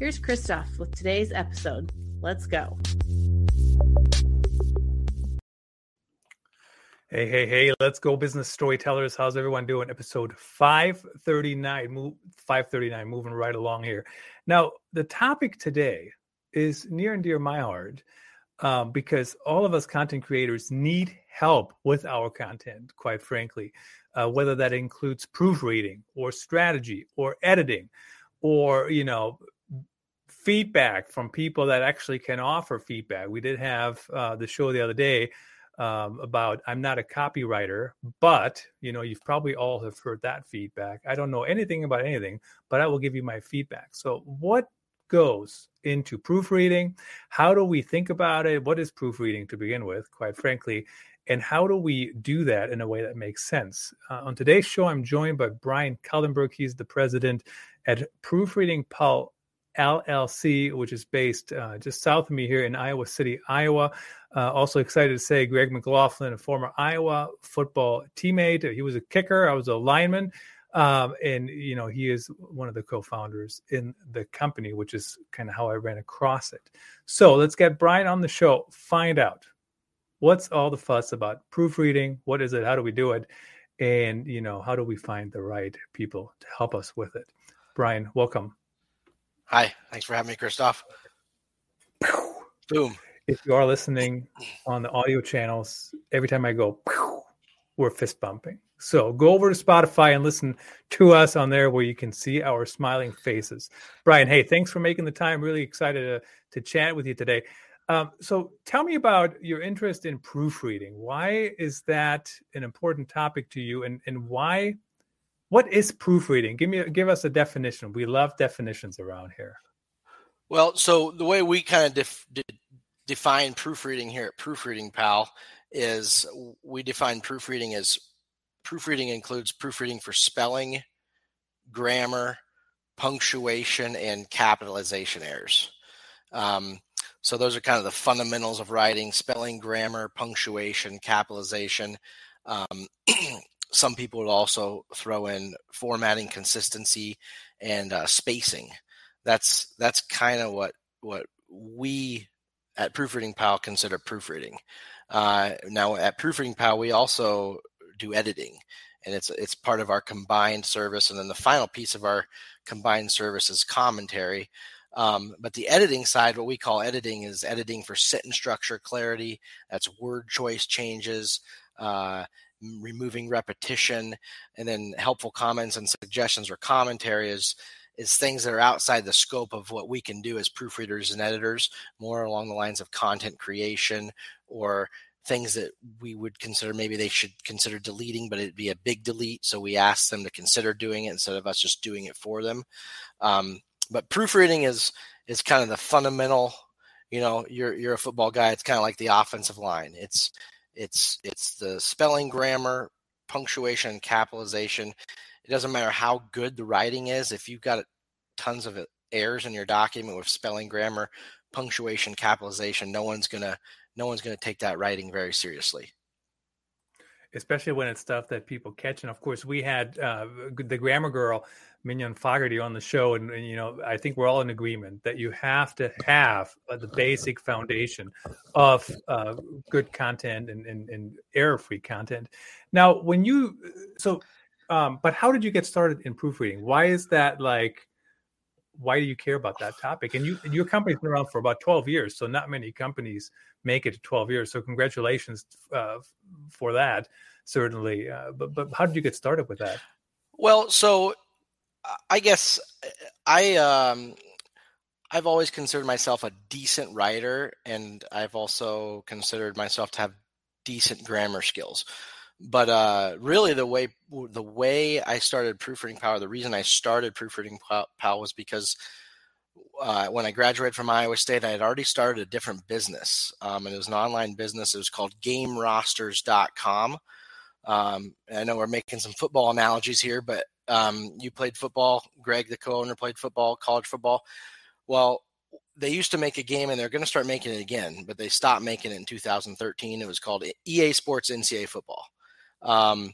Here's Christoph with today's episode. Let's go. Hey, hey, hey, let's go, business storytellers. How's everyone doing? Episode 539, move 539, moving right along here. Now, the topic today is near and dear my heart um, because all of us content creators need help with our content, quite frankly, uh, whether that includes proofreading or strategy or editing or, you know, feedback from people that actually can offer feedback. We did have uh, the show the other day um, about I'm not a copywriter, but you know you've probably all have heard that feedback. I don't know anything about anything, but I will give you my feedback. So what goes into proofreading? How do we think about it? What is proofreading to begin with, quite frankly? And how do we do that in a way that makes sense? Uh, on today's show, I'm joined by Brian Kaldenberg. He's the president at Proofreading Pal LLC, which is based uh, just south of me here in Iowa City, Iowa. Uh, also excited to say Greg McLaughlin, a former Iowa football teammate. He was a kicker. I was a lineman. Um, and, you know, he is one of the co founders in the company, which is kind of how I ran across it. So let's get Brian on the show, find out what's all the fuss about proofreading? What is it? How do we do it? And, you know, how do we find the right people to help us with it? Brian, welcome. Hi, thanks for having me, Christoph. Boom. If you are listening on the audio channels, every time I go, we're fist bumping. So go over to Spotify and listen to us on there where you can see our smiling faces. Brian, hey, thanks for making the time. Really excited to, to chat with you today. Um, so tell me about your interest in proofreading. Why is that an important topic to you and, and why what is proofreading? Give me give us a definition. We love definitions around here. Well, so the way we kind of def, de, define proofreading here at Proofreading Pal is we define proofreading as proofreading includes proofreading for spelling, grammar, punctuation, and capitalization errors. Um, so those are kind of the fundamentals of writing: spelling, grammar, punctuation, capitalization. Um, some people would also throw in formatting consistency and uh, spacing. That's that's kind of what what we at Proofreading Pal consider proofreading. Uh, now at Proofreading Pal, we also do editing, and it's it's part of our combined service. And then the final piece of our combined service is commentary. Um, but the editing side, what we call editing, is editing for sentence structure clarity. That's word choice changes. Uh, removing repetition, and then helpful comments and suggestions or commentary is is things that are outside the scope of what we can do as proofreaders and editors, more along the lines of content creation or things that we would consider maybe they should consider deleting, but it'd be a big delete. So we ask them to consider doing it instead of us just doing it for them. Um, but proofreading is is kind of the fundamental. You know, you're you're a football guy. It's kind of like the offensive line. It's it's it's the spelling, grammar, punctuation, and capitalization. It doesn't matter how good the writing is. If you've got tons of errors in your document with spelling, grammar, punctuation, capitalization, no one's gonna no one's gonna take that writing very seriously especially when it's stuff that people catch. And of course, we had uh, the grammar girl Mignon Fogarty on the show, and, and, you know, I think we're all in agreement that you have to have uh, the basic foundation of uh, good content and, and, and error-free content. Now, when you so, um, but how did you get started in proofreading? Why is that like? Why do you care about that topic? And you, your company's been around for about twelve years, so not many companies make it to twelve years. So congratulations uh, for that, certainly. Uh, but but how did you get started with that? Well, so I guess I um I've always considered myself a decent writer, and I've also considered myself to have decent grammar skills. But uh, really, the way the way I started proofreading Power, the reason I started proofreading pal was because uh, when I graduated from Iowa State, I had already started a different business, um, and it was an online business. It was called GameRosters.com. Um, I know we're making some football analogies here, but um, you played football. Greg, the co-owner, played football, college football. Well, they used to make a game, and they're going to start making it again, but they stopped making it in 2013. It was called EA Sports NCAA Football. Um,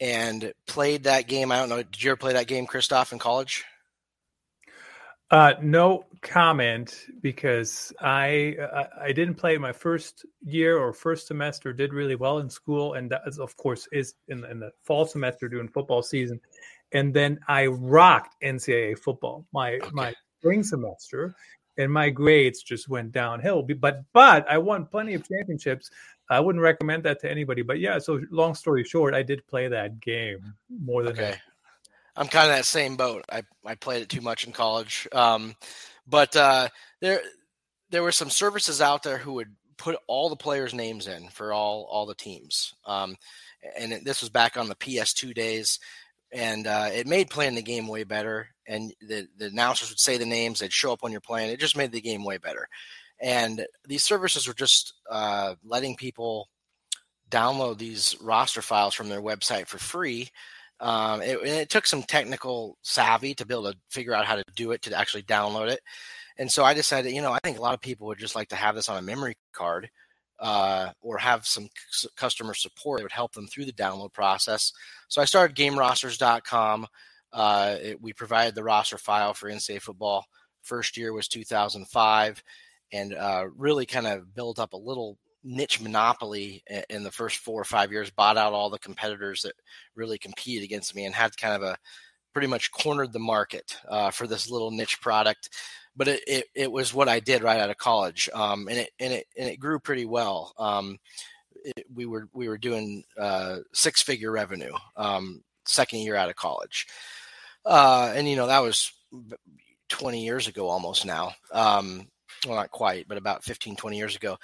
and played that game. I don't know. Did you ever play that game, Christoph, in college? Uh, no comment because I, I, I didn't play my first year or first semester. Did really well in school, and that is, of course is in, in the fall semester during football season. And then I rocked NCAA football my okay. my spring semester, and my grades just went downhill. But but I won plenty of championships. I wouldn't recommend that to anybody. But yeah, so long story short, I did play that game more than okay. I'm kind of that same boat. I, I played it too much in college. Um, but uh, there there were some services out there who would put all the players' names in for all all the teams. Um, and it, this was back on the PS2 days, and uh, it made playing the game way better. And the the announcers would say the names; they'd show up when you're playing. It just made the game way better. And these services were just uh, letting people download these roster files from their website for free um, it, it, took some technical savvy to be able to figure out how to do it to actually download it. And so I decided, you know, I think a lot of people would just like to have this on a memory card uh, or have some c- customer support that would help them through the download process. So I started GameRosters.com. Uh, it, we provided the roster file for NCAA football. First year was 2005, and uh, really kind of built up a little niche monopoly in the first four or five years, bought out all the competitors that really competed against me, and had kind of a pretty much cornered the market uh, for this little niche product. But it, it, it, was what I did right out of college, um, and it and it and it grew pretty well. Um, it, we were we were doing uh, six figure revenue um, second year out of college, uh, and you know that was 20 years ago almost now. Um, well, not quite, but about 15, 20 years ago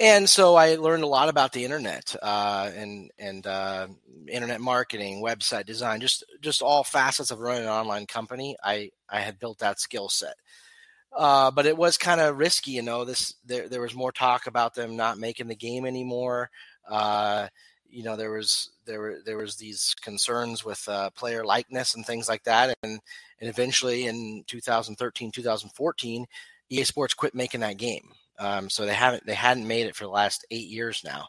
and so I learned a lot about the internet uh, and and uh, internet marketing, website design, just just all facets of running an online company. I I had built that skill set, uh, but it was kind of risky. You know, this there there was more talk about them not making the game anymore. Uh, you know, there was there were there was these concerns with uh, player likeness and things like that, and and eventually in 2013 2014, EA Sports quit making that game. Um, so they haven't they hadn't made it for the last eight years now,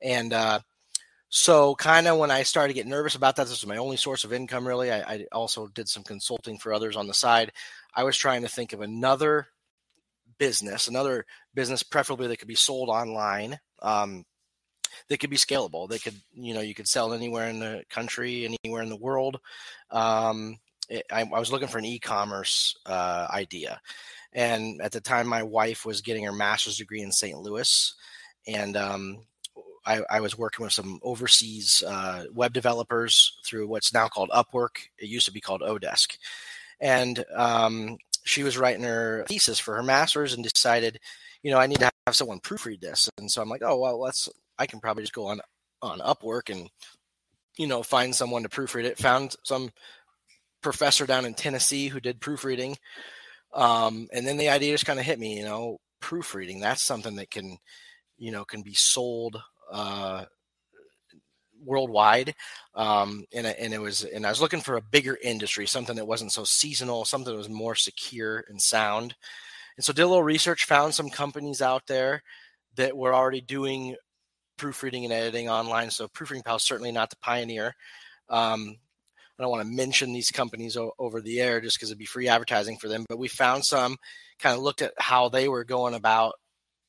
and uh, so kind of when I started to get nervous about that, this was my only source of income really. I, I, also did some consulting for others on the side. I was trying to think of another business, another business preferably that could be sold online. Um, that could be scalable. They could, you know, you could sell anywhere in the country, anywhere in the world. Um, it, I, I, was looking for an e-commerce uh, idea, and at the time, my wife was getting her master's degree in St. Louis, and um, I, I, was working with some overseas uh, web developers through what's now called Upwork. It used to be called Odesk, and um, she was writing her thesis for her master's and decided, you know, I need to have someone proofread this. And so I'm like, oh well, let's. I can probably just go on on Upwork and you know find someone to proofread it. Found some professor down in Tennessee who did proofreading um, and then the idea just kind of hit me, you know, proofreading. That's something that can, you know, can be sold uh, worldwide. Um, and, and it was, and I was looking for a bigger industry, something that wasn't so seasonal, something that was more secure and sound. And so did a little research, found some companies out there that were already doing proofreading and editing online. So Proofreading Pal certainly not the pioneer. Um, I don't want to mention these companies o- over the air just because it'd be free advertising for them, but we found some, kind of looked at how they were going about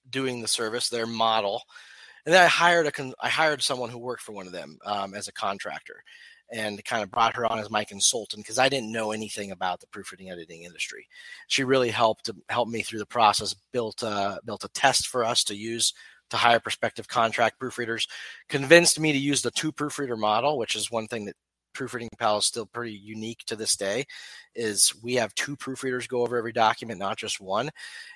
doing the service, their model, and then I hired a con- I hired someone who worked for one of them um, as a contractor, and kind of brought her on as my consultant because I didn't know anything about the proofreading editing industry. She really helped to help me through the process. built a, built a test for us to use to hire prospective contract proofreaders. Convinced me to use the two proofreader model, which is one thing that proofreading pal is still pretty unique to this day is we have two proofreaders go over every document not just one.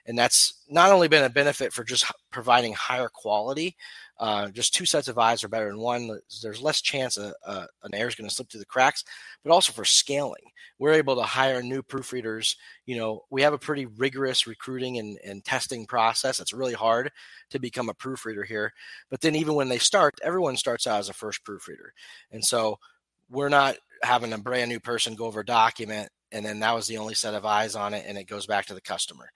And that's not only been a benefit for just providing higher quality uh, just two sets of eyes are better than one there's less chance a, a, an error is going to slip through the cracks but also for scaling. We're able to hire new proofreaders you know we have a pretty rigorous recruiting and, and testing process. It's really hard to become a proofreader here but then even when they start everyone starts out as a first proofreader. And so we're not having a brand new person go over document and then that was the only set of eyes on it and it goes back to the customer.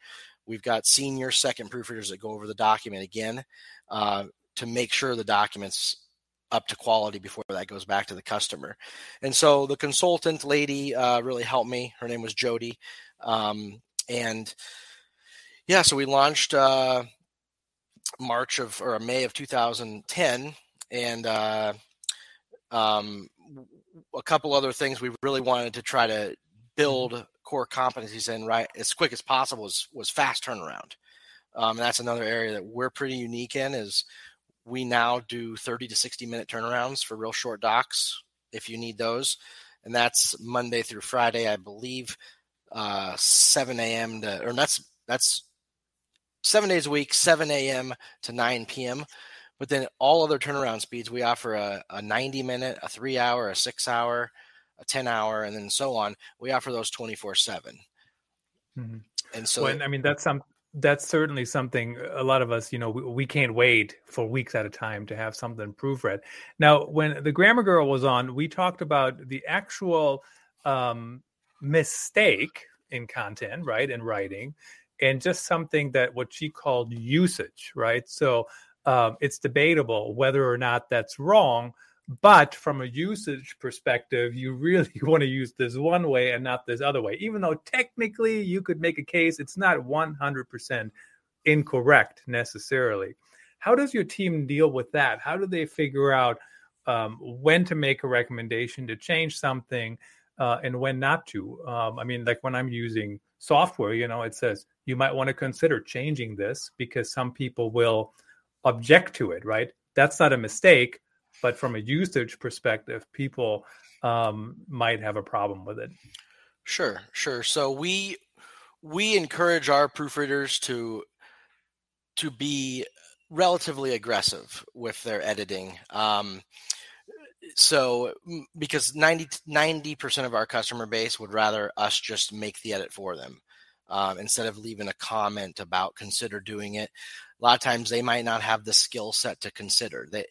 We've got senior second proofreaders that go over the document again uh, to make sure the documents up to quality before that goes back to the customer. And so the consultant lady uh, really helped me. Her name was jody. Um, and yeah so we launched uh, march of or may of 2010 and uh, um, a couple other things we really wanted to try to build core competencies in right as quick as possible was was fast turnaround. Um, and that's another area that we're pretty unique in is we now do 30 to 60 minute turnarounds for real short docs if you need those. And that's Monday through Friday, I believe, uh, 7 a.m. to, or that's, that's seven days a week, 7 a.m. to 9 p.m. But then all other turnaround speeds, we offer a, a 90 minute, a three hour, a six hour, a 10 hour, and then so on. We offer those 24 7. Mm-hmm. And so, when, I mean, that's some, that's certainly something a lot of us, you know, we, we, can't wait for weeks at a time to have something proofread. Now, when the Grammar Girl was on, we talked about the actual um, mistake in content, right, in writing, and just something that what she called usage, right? So um, it's debatable whether or not that's wrong. But from a usage perspective, you really want to use this one way and not this other way. Even though technically you could make a case, it's not 100% incorrect necessarily. How does your team deal with that? How do they figure out um, when to make a recommendation to change something uh, and when not to? Um, I mean, like when I'm using software, you know, it says you might want to consider changing this because some people will object to it, right? That's not a mistake, but from a usage perspective, people um, might have a problem with it. Sure, sure. So we we encourage our proofreaders to to be relatively aggressive with their editing. Um, so because 90 percent of our customer base would rather us just make the edit for them um, instead of leaving a comment about consider doing it a lot of times they might not have the skill set to consider. They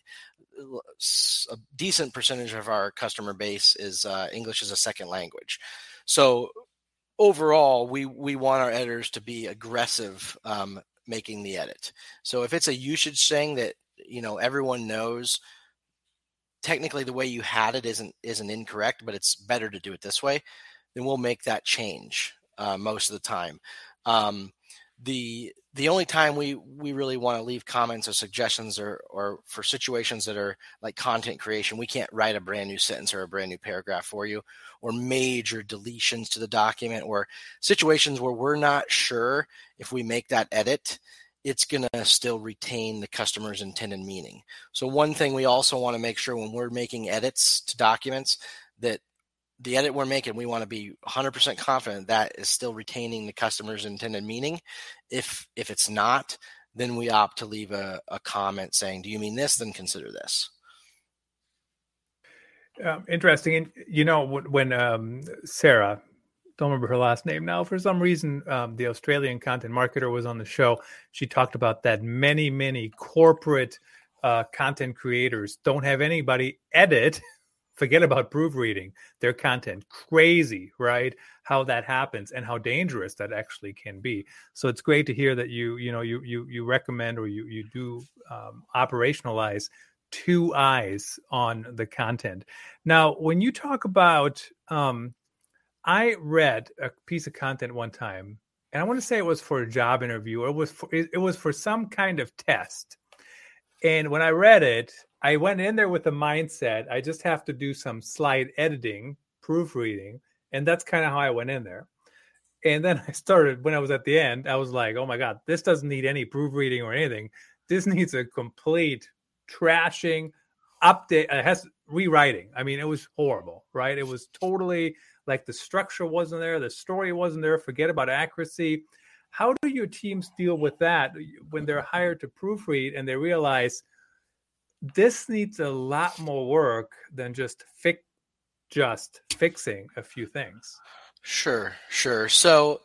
a decent percentage of our customer base is uh, English as a second language. So overall, we we want our editors to be aggressive um, making the edit. So if it's a usage thing that you know everyone knows, technically the way you had it isn't isn't incorrect, but it's better to do it this way. Then we'll make that change uh, most of the time. Um, the the only time we we really want to leave comments or suggestions or or for situations that are like content creation we can't write a brand new sentence or a brand new paragraph for you or major deletions to the document or situations where we're not sure if we make that edit it's going to still retain the customer's intended meaning. So one thing we also want to make sure when we're making edits to documents that the edit we're making, we want to be 100% confident that is still retaining the customer's intended meaning. If if it's not, then we opt to leave a, a comment saying, "Do you mean this? Then consider this." Um, interesting, and you know when um, Sarah, don't remember her last name now. For some reason, um, the Australian content marketer was on the show. She talked about that many, many corporate uh, content creators don't have anybody edit forget about proofreading their content. Crazy right how that happens and how dangerous that actually can be. So it's great to hear that you you know you you you recommend or you you do um, operationalize two eyes on the content. Now when you talk about um, i read a piece of content one time and i want to say it was for a job interview or it was for it was for some kind of test. And when i read it I went in there with a mindset I just have to do some slide editing, proofreading, and that's kind of how I went in there. And then I started when I was at the end, I was like, "Oh my god, this doesn't need any proofreading or anything. This needs a complete trashing, update. It has rewriting. I mean, it was horrible, right? It was totally like the structure wasn't there, the story wasn't there. Forget about accuracy. How do your teams deal with that when they're hired to proofread and they realize this needs a lot more work than just fix just fixing a few things? Sure, sure. So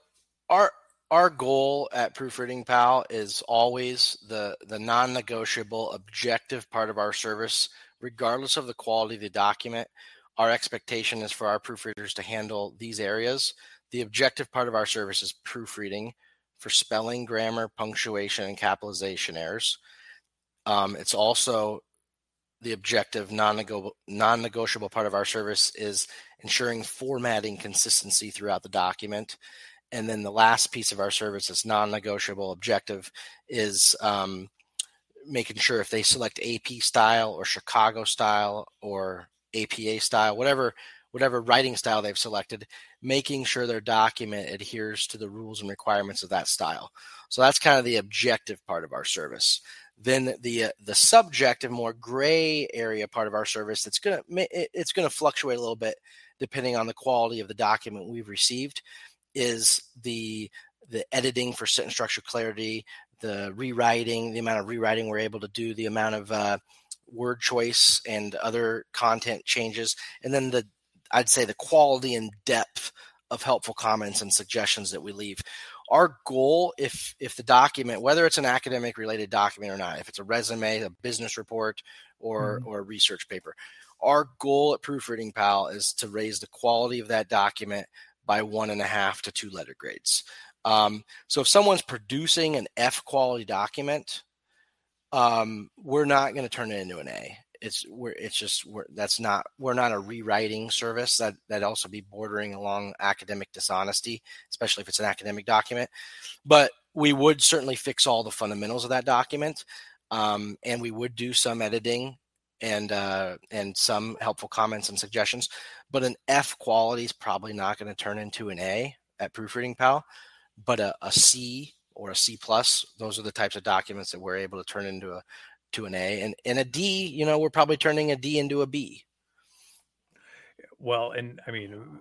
our our goal at Proofreading Pal is always the the non-negotiable objective part of our service, regardless of the quality of the document. Our expectation is for our proofreaders to handle these areas. The objective part of our service is proofreading for spelling, grammar, punctuation, and capitalization errors. Um, it's also the objective non-negotiable part of our service is ensuring formatting consistency throughout the document. And then the last piece of our service is non-negotiable. Objective is um, making sure if they select ap style or chicago style or apa style whatever whatever writing style they've selected making sure their document adheres to the rules and requirements of that style. So that's kind of the objective part of our service then the uh, the subjective more gray area part of our service that's going to it's going to fluctuate a little bit depending on the quality of the document we've received is the the editing for sentence structure clarity, the rewriting, the amount of rewriting we're able to do, the amount of uh, word choice and other content changes, and then the I'd say the quality and depth of helpful comments and suggestions that we leave. Our goal, if if the document, whether it's an academic related document or not, if it's a resume, a business report, or mm-hmm. or a research paper, our goal at Proofreading Pal is to raise the quality of that document by one and a half to two letter grades. Um, so if someone's producing an F quality document, um, we're not going to turn it into an A. It's we're it's just we're that's not we're not a rewriting service that that also be bordering along academic dishonesty, especially if it's an academic document. But we would certainly fix all the fundamentals of that document, um, and we would do some editing and uh, and some helpful comments and suggestions. But an F quality is probably not going to turn into an A at Proofreading Pal, but a, a C or a C plus, those are the types of documents that we're able to turn into a to an A. And and a D, you know, we're probably turning a D into a B. Well, and I mean,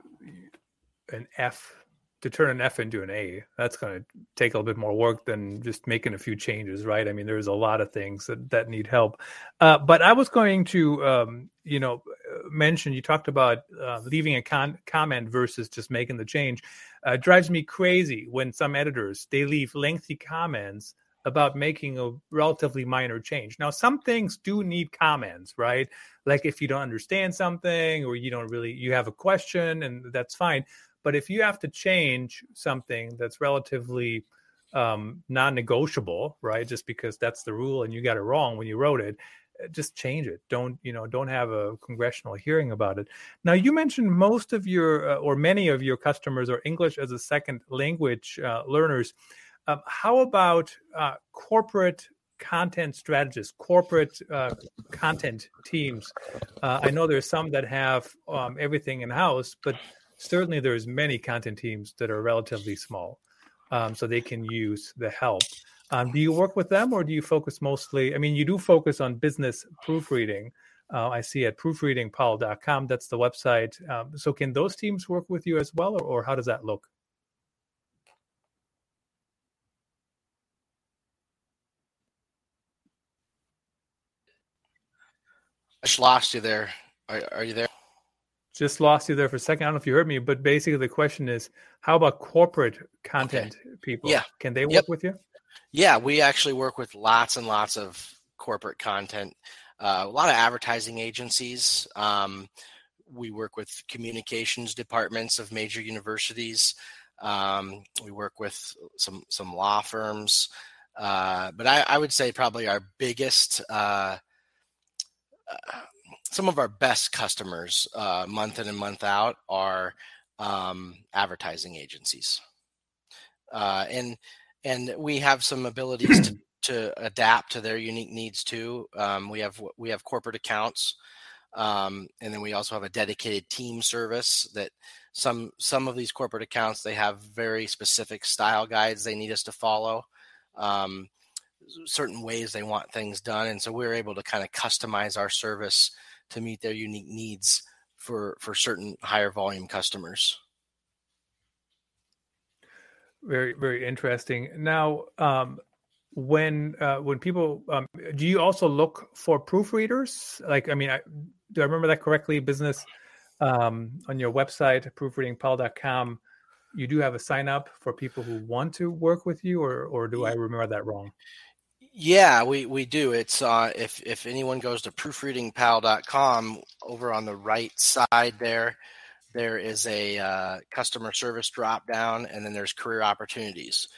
an F to turn an F into an A, that's going to take a little bit more work than just making a few changes, right? I mean, there's a lot of things that, that need help. Uh, but I was going to, um, you know, mention you talked about uh, leaving a con- comment versus just making the change. Uh, drives me crazy when some editors they leave lengthy comments about making a relatively minor change. Now, some things do need comments, right? Like if you don't understand something or you don't really you have a question, and that's fine but if you have to change something that's relatively um, non-negotiable, right? Just because that's the rule and you got it wrong when you wrote it, eh, just change it. Don't you know? Don't have a congressional hearing about it. Now, you mentioned most of your uh, or many of your customers are English as a second language uh, learners. Um, how about uh, corporate content strategists, corporate uh, content teams? Uh, I know there's some that have um, everything in house, but certainly there's many content teams that are relatively small, um, so they can use the help. Um, do you work with them, or do you focus mostly? I mean, you do focus on business proofreading. Uh, I see at proofreadingpal.com. That's the website. Um, so, can those teams work with you as well, or, or how does that look? Just lost you there. Are, are you there? just lost you there for a second. I don't know if you heard me, but basically the question is, how about corporate content okay. people? Yeah, can they work yep. with you? Yeah, we actually work with lots and lots of corporate content. Uh, a lot of advertising agencies. Um, we work with communications departments of major universities. Um, we work with some some law firms, uh, but I, I, would say probably our biggest uh, uh some of our best customers uh, month in and month out are um, advertising agencies, uh, and and we have some abilities to, to adapt to their unique needs too. Um, we have we have corporate accounts, um, and then we also have a dedicated team service that some some of these corporate accounts they have very specific style guides they need us to follow. Um, certain ways they want things done and so we're able to kind of customize our service to meet their unique needs for for certain higher volume customers. Very very interesting. Now, um, when uh, when people um, do you also look for proofreaders? Like, I mean, I, do I remember that correctly? Business um, on your website, proofreadingpal.com, you do have a sign up for people who want to work with you, or or do I remember that wrong? Yeah, we, we do. It's uh, if if anyone goes to proofreadingpal.com, over on the right side there, there is a uh, customer service drop down, and then there's career opportunities,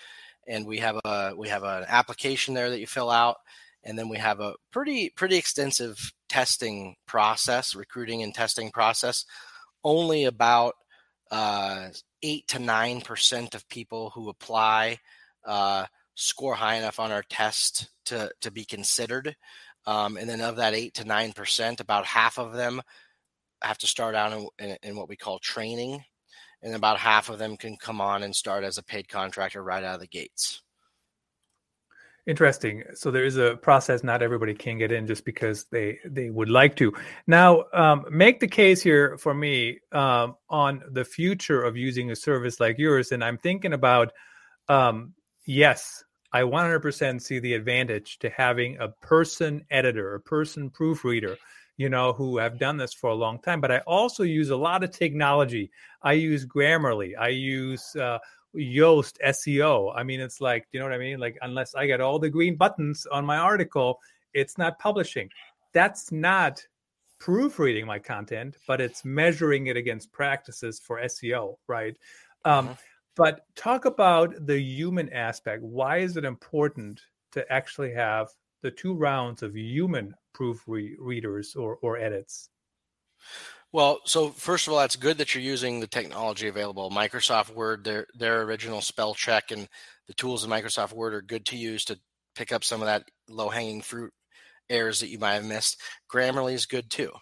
and we have a we have an application there that you fill out, and then we have a pretty pretty extensive testing process, recruiting and testing process. Only about uh, eight to nine percent of people who apply uh, score high enough on our test to to be considered. Um, and then of that eight to nine percent, about half of them have to start out in, in, in, what we call training, and about half of them can come on and start as a paid contractor right out of the gates. Interesting. So there is a process. Not everybody can get in just because they they would like to. Now, um, make the case here for me um, on the future of using a service like yours. And I'm thinking about, um, yes, I 100% see the advantage to having a person editor, a person proofreader, you know, who have done this for a long time. But I also use a lot of technology. I use Grammarly. I use uh, Yoast SEO. I mean, it's like, you know what I mean? Like, unless I get all the green buttons on my article, it's not publishing. That's not proofreading my content, but it's measuring it against practices for SEO, right? Um, mm-hmm. But talk about the human aspect. Why is it important to actually have the two rounds of human proofreaders or, or edits? Well, so first of all, it's good that you're using the technology available. Microsoft Word, their their original spell check and the tools in Microsoft Word are good to use to pick up some of that low hanging fruit errors that you might have missed. Grammarly is good too.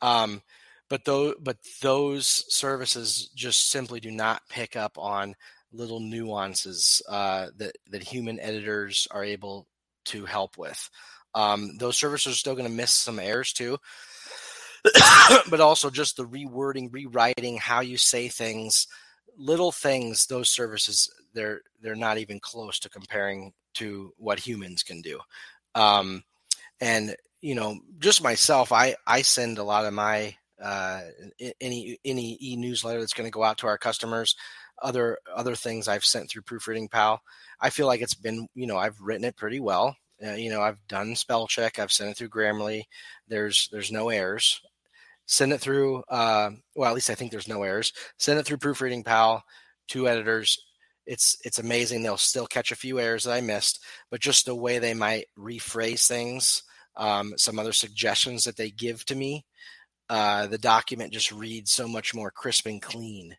Um, but those but those services just simply do not pick up on little nuances uh, that that human editors are able to help with. Um, those services are still going to miss some errors too, but also just the rewording, rewriting, how you say things, little things. Those services they're they're not even close to comparing to what humans can do. Um, and you know, just myself, I I send a lot of my uh, any any e newsletter that's going to go out to our customers, other other things I've sent through Proofreading Pal. I feel like it's been you know I've written it pretty well. Uh, you know I've done spell check. I've sent it through Grammarly. There's there's no errors. Send it through. Uh, well, at least I think there's no errors. Send it through Proofreading Pal. Two editors. It's it's amazing. They'll still catch a few errors that I missed, but just the way they might rephrase things, um, some other suggestions that they give to me uh, the document just reads so much more crisp and clean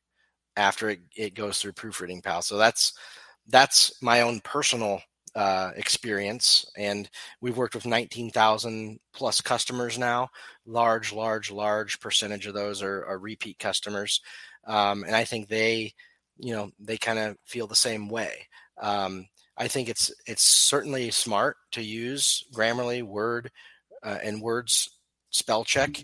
after it, it goes through proofreading pal. So that's that's my own personal uh, experience. And we've worked with 19,000 plus customers now. Large large large percentage of those are, are repeat customers. Um, and i think they you know they kind of feel the same way. Um, i think it's it's certainly smart to use grammarly word uh, and words spell check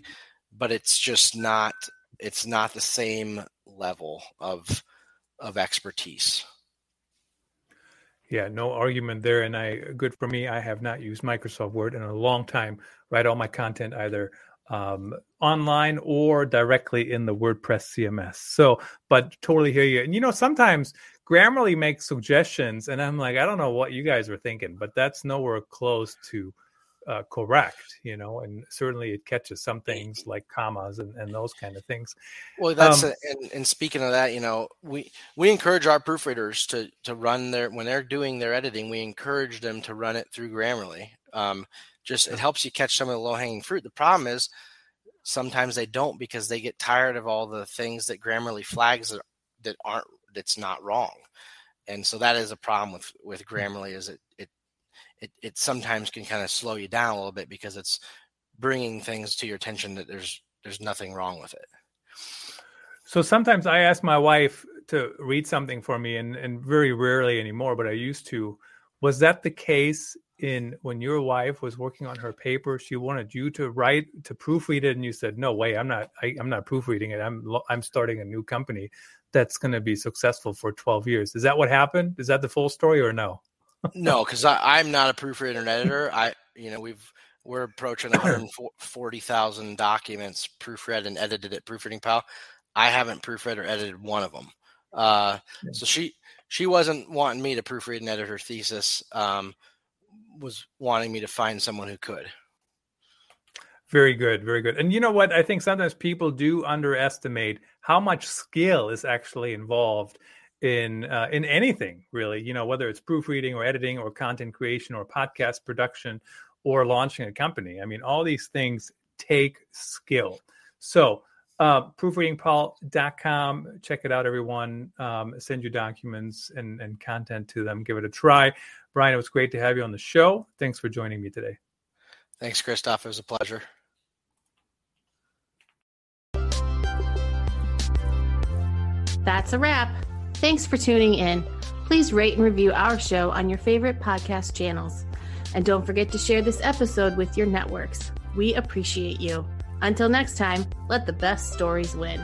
but it's just not it's not the same level of of expertise. Yeah, no argument there. And I, good for me, I have not used Microsoft Word in a long time. Write all my content either um, online or directly in the WordPress CMS. So, but totally hear you. And you know, sometimes Grammarly makes suggestions, and I'm like, I don't know what you guys were thinking, but that's nowhere close to uh, correct, you know, and certainly it catches some things like commas and, and those kind of things. Well, that's um, a, and, and speaking of that, you know, we we encourage our proofreaders to to run their when they're doing their editing, we encourage them to run it through Grammarly. Um, just it helps you catch some of the low hanging fruit. The problem is sometimes they don't because they get tired of all the things that Grammarly flags that, that aren't that's not wrong, and so that is a problem with with Grammarly is it it it, it sometimes can kind of slow you down a little bit because it's bringing things to your attention that there's there's nothing wrong with it. So sometimes I ask my wife to read something for me, and, and very rarely anymore, but I used to. Was that the case in when your wife was working on her paper, she wanted you to write to proofread it, and you said, "No way, I'm not. I, am not proofreading it. I'm I'm starting a new company that's going to be successful for 12 years." Is that what happened? Is that the full story or no? No, because I'm not a proofreader and editor. I, you know, we've we're approaching 140,000 documents proofread and edited at Proofreading Pal. I haven't proofread or edited one of them. Uh. So she she wasn't wanting me to proofread and edit her thesis. Um, was wanting me to find someone who could. Very good, very good. And you know what? I think sometimes people do underestimate how much skill is actually involved in uh, in anything really you know whether it's proofreading or editing or content creation or podcast production or launching a company. I mean all these things take skill. So uh, proofreadingpal.com check it out everyone. Um, send your documents and, and content to them. Give it a try. Brian it was great to have you on the show. Thanks for joining me today. Thanks christoph. It was a pleasure. That's a wrap Thanks for tuning in. Please rate and review our show on your favorite podcast channels. And don't forget to share this episode with your networks. We appreciate you. Until next time, let the best stories win.